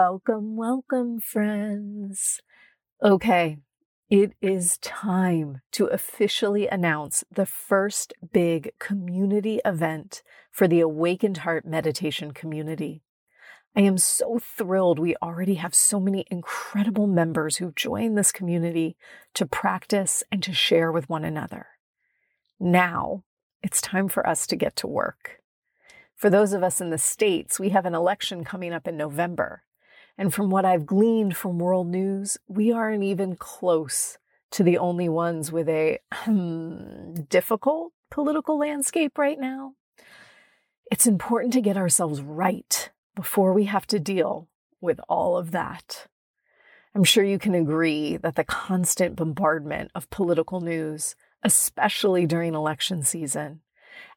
Welcome, welcome, friends. Okay, it is time to officially announce the first big community event for the Awakened Heart Meditation community. I am so thrilled we already have so many incredible members who join this community to practice and to share with one another. Now it's time for us to get to work. For those of us in the States, we have an election coming up in November. And from what I've gleaned from world news, we aren't even close to the only ones with a hmm, difficult political landscape right now. It's important to get ourselves right before we have to deal with all of that. I'm sure you can agree that the constant bombardment of political news, especially during election season,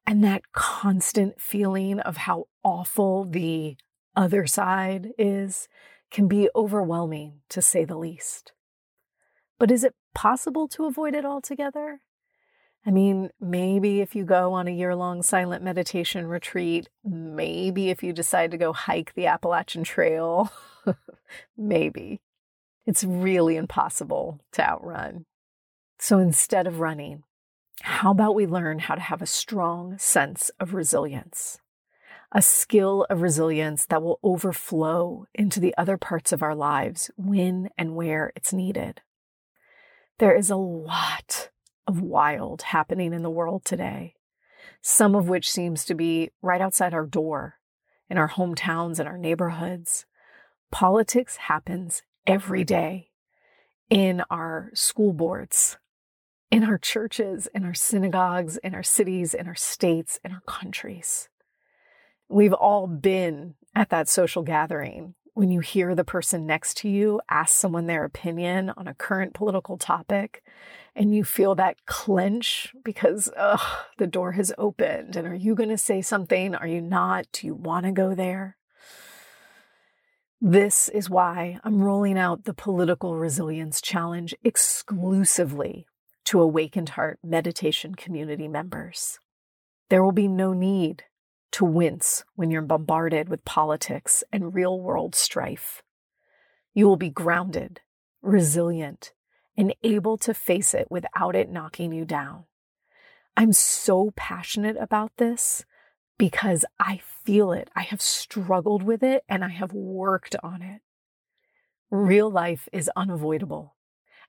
and that constant feeling of how awful the other side is can be overwhelming to say the least. But is it possible to avoid it altogether? I mean, maybe if you go on a year long silent meditation retreat, maybe if you decide to go hike the Appalachian Trail, maybe. It's really impossible to outrun. So instead of running, how about we learn how to have a strong sense of resilience? A skill of resilience that will overflow into the other parts of our lives when and where it's needed. There is a lot of wild happening in the world today, some of which seems to be right outside our door, in our hometowns and our neighborhoods. Politics happens every day in our school boards, in our churches, in our synagogues, in our cities, in our states, in our countries. We've all been at that social gathering when you hear the person next to you ask someone their opinion on a current political topic and you feel that clench because ugh, the door has opened. And are you going to say something? Are you not? Do you want to go there? This is why I'm rolling out the Political Resilience Challenge exclusively to Awakened Heart meditation community members. There will be no need to wince when you're bombarded with politics and real world strife. You will be grounded, resilient, and able to face it without it knocking you down. I'm so passionate about this because I feel it. I have struggled with it and I have worked on it. Real life is unavoidable,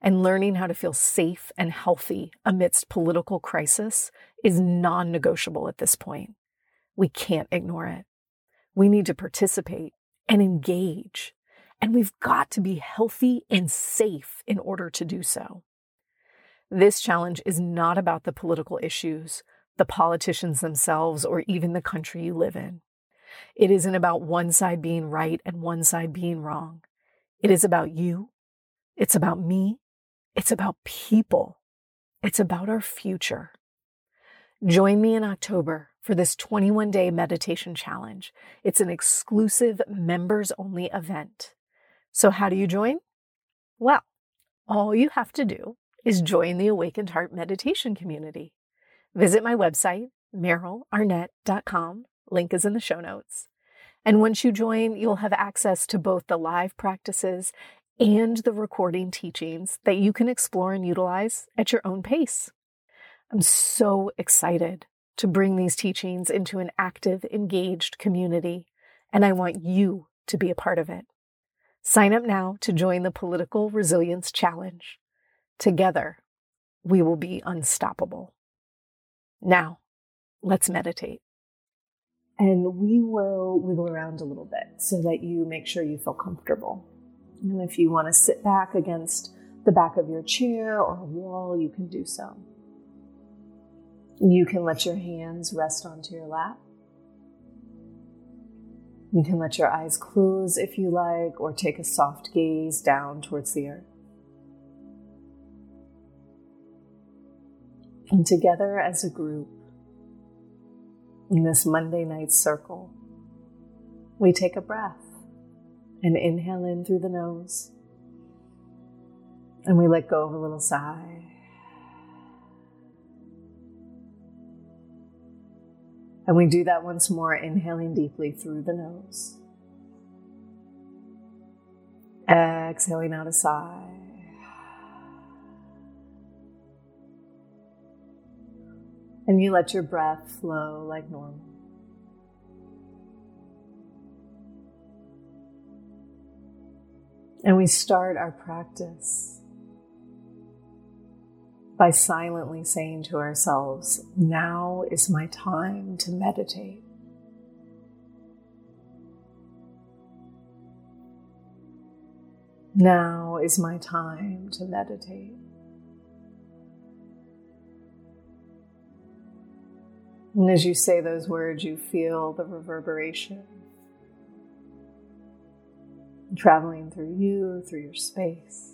and learning how to feel safe and healthy amidst political crisis is non negotiable at this point. We can't ignore it. We need to participate and engage and we've got to be healthy and safe in order to do so. This challenge is not about the political issues, the politicians themselves, or even the country you live in. It isn't about one side being right and one side being wrong. It is about you. It's about me. It's about people. It's about our future. Join me in October for this 21 day meditation challenge. It's an exclusive members only event. So, how do you join? Well, all you have to do is join the Awakened Heart Meditation community. Visit my website, merylarnett.com. Link is in the show notes. And once you join, you'll have access to both the live practices and the recording teachings that you can explore and utilize at your own pace. I'm so excited to bring these teachings into an active, engaged community, and I want you to be a part of it. Sign up now to join the Political Resilience Challenge. Together, we will be unstoppable. Now, let's meditate. And we will wiggle around a little bit so that you make sure you feel comfortable. And if you want to sit back against the back of your chair or a wall, you can do so. You can let your hands rest onto your lap. You can let your eyes close if you like, or take a soft gaze down towards the earth. And together as a group, in this Monday night circle, we take a breath and inhale in through the nose. And we let go of a little sigh. And we do that once more, inhaling deeply through the nose. Exhaling out a sigh. And you let your breath flow like normal. And we start our practice by silently saying to ourselves, Now is my time to meditate. Now is my time to meditate. And as you say those words, you feel the reverberation traveling through you, through your space.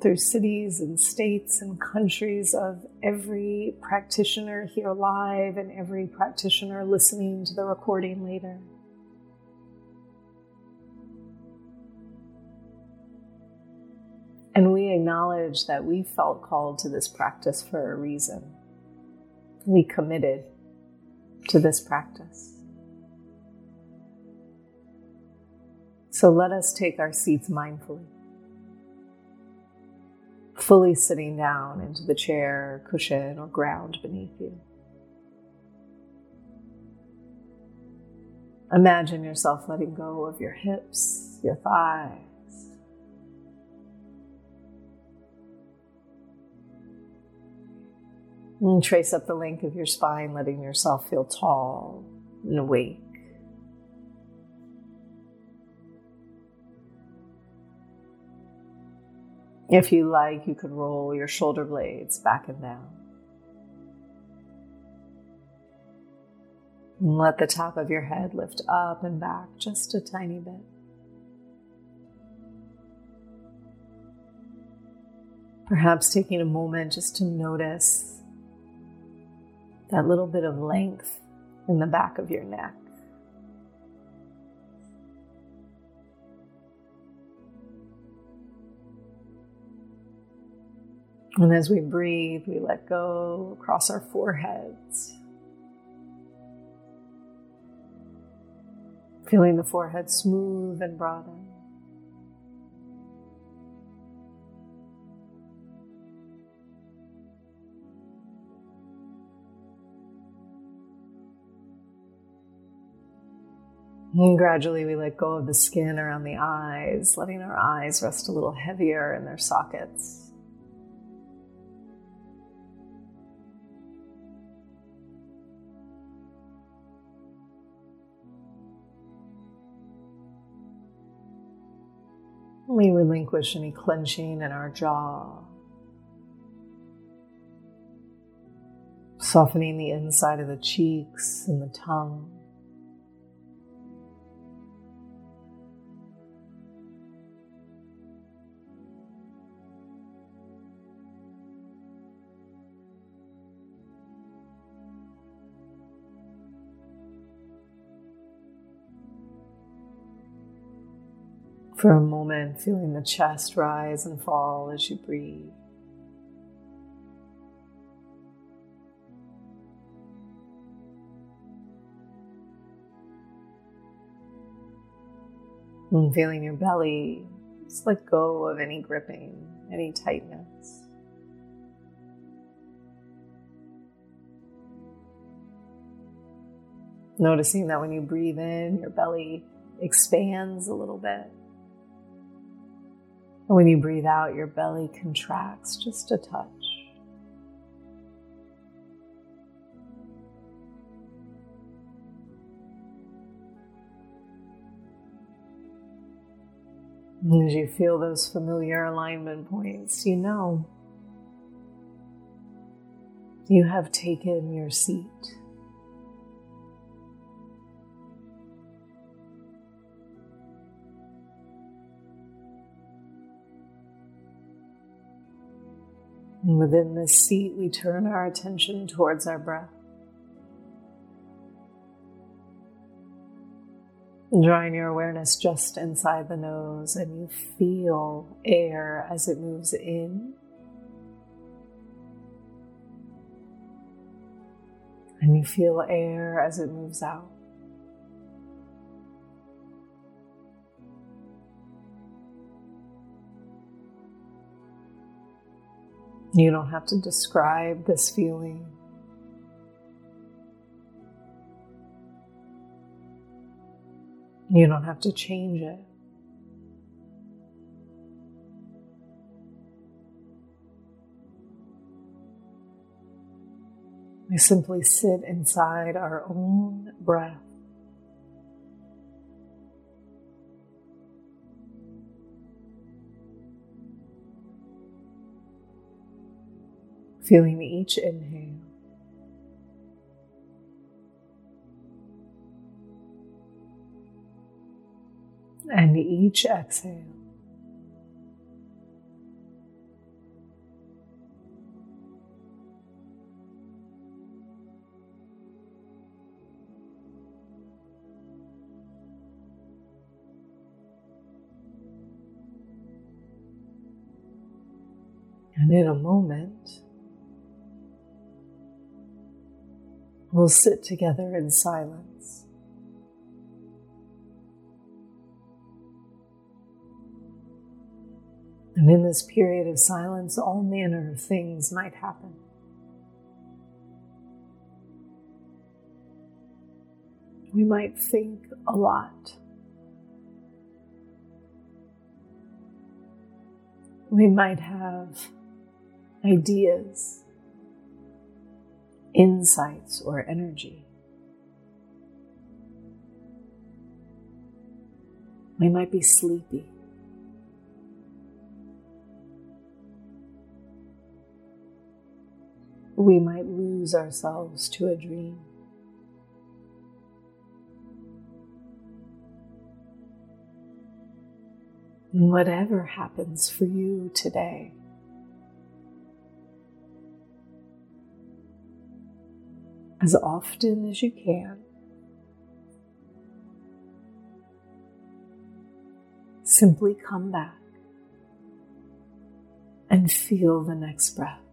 Through cities and states and countries of every practitioner here live and every practitioner listening to the recording later. And we acknowledge that we felt called to this practice for a reason. We committed to this practice. So let us take our seats mindfully, fully sitting down into the chair, cushion, or ground beneath you. Imagine yourself letting go of your hips, your thighs And trace up the length of your spine, letting yourself feel tall and awake. If you like, you could roll your shoulder blades back and down. And let the top of your head lift up and back just a tiny bit. Perhaps taking a moment just to notice that little bit of length in the back of your neck. And as we breathe, we let go across our foreheads. Feeling the forehead smooth and broaden. And gradually, we let go of the skin around the eyes, letting our eyes rest a little heavier in their sockets. We relinquish any clenching in our jaw, softening the inside of the cheeks and the tongue. For a moment, feeling the chest rise and fall as you breathe. And feeling your belly, just let go of any gripping, any tightness. Noticing that when you breathe in, your belly expands a little bit. When you breathe out, your belly contracts just a touch. And As you feel those familiar alignment points, you know you have taken your seat. And within this seat, we turn our attention towards our breath. Drawing your awareness just inside the nose, and you feel air as it moves in. And you feel air as it moves out. You don't have to describe this feeling. You don't have to change it. We simply sit inside our own breath. Feeling each inhale and each exhale. And in a moment, we'll sit together in silence. And in this period of silence, all manner of things might happen. We might think a lot. We might have ideas, insights, or energy. We might be sleepy. we might lose ourselves to a dream. Whatever happens for you today, as often as you can, simply come back and feel the next breath.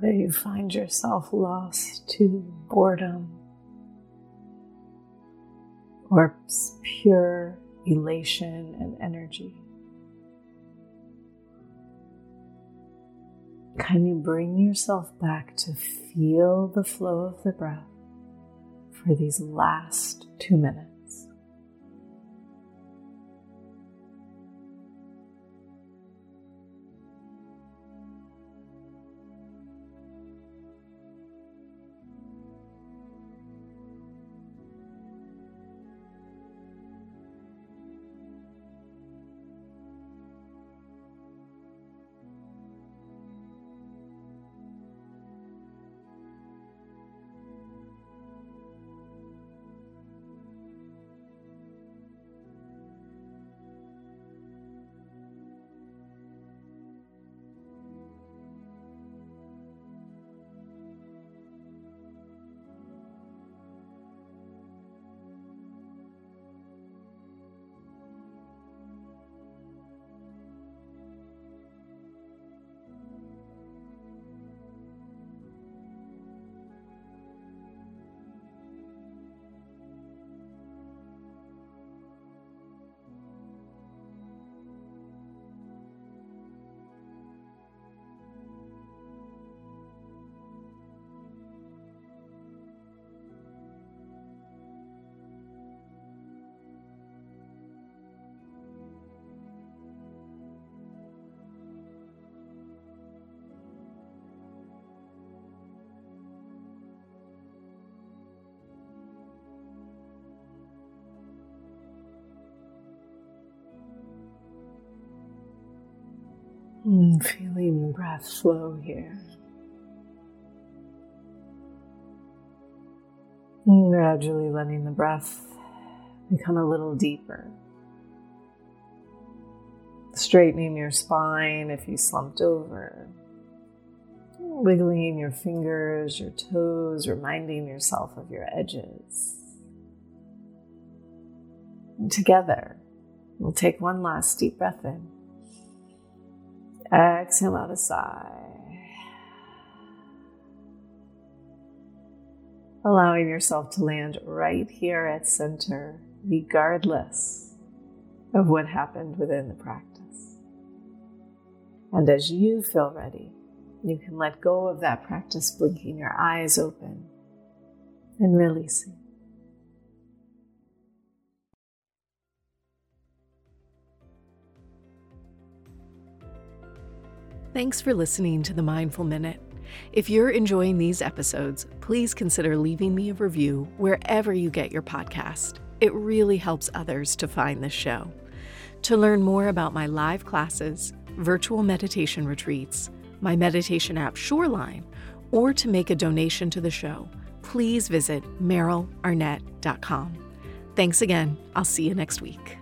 Whether you find yourself lost to boredom or pure elation and energy. Can you bring yourself back to feel the flow of the breath for these last two minutes? Mm, feeling the breath flow here. And gradually letting the breath become a little deeper. Straightening your spine if you slumped over. Wiggling your fingers, your toes, reminding yourself of your edges. And together, we'll take one last deep breath in. Exhale out a sigh. Allowing yourself to land right here at center, regardless of what happened within the practice. And as you feel ready, you can let go of that practice, blinking your eyes open and releasing. Thanks for listening to the Mindful Minute. If you're enjoying these episodes, please consider leaving me a review wherever you get your podcast. It really helps others to find this show. To learn more about my live classes, virtual meditation retreats, my meditation app Shoreline, or to make a donation to the show, please visit merylarnett.com. Thanks again. I'll see you next week.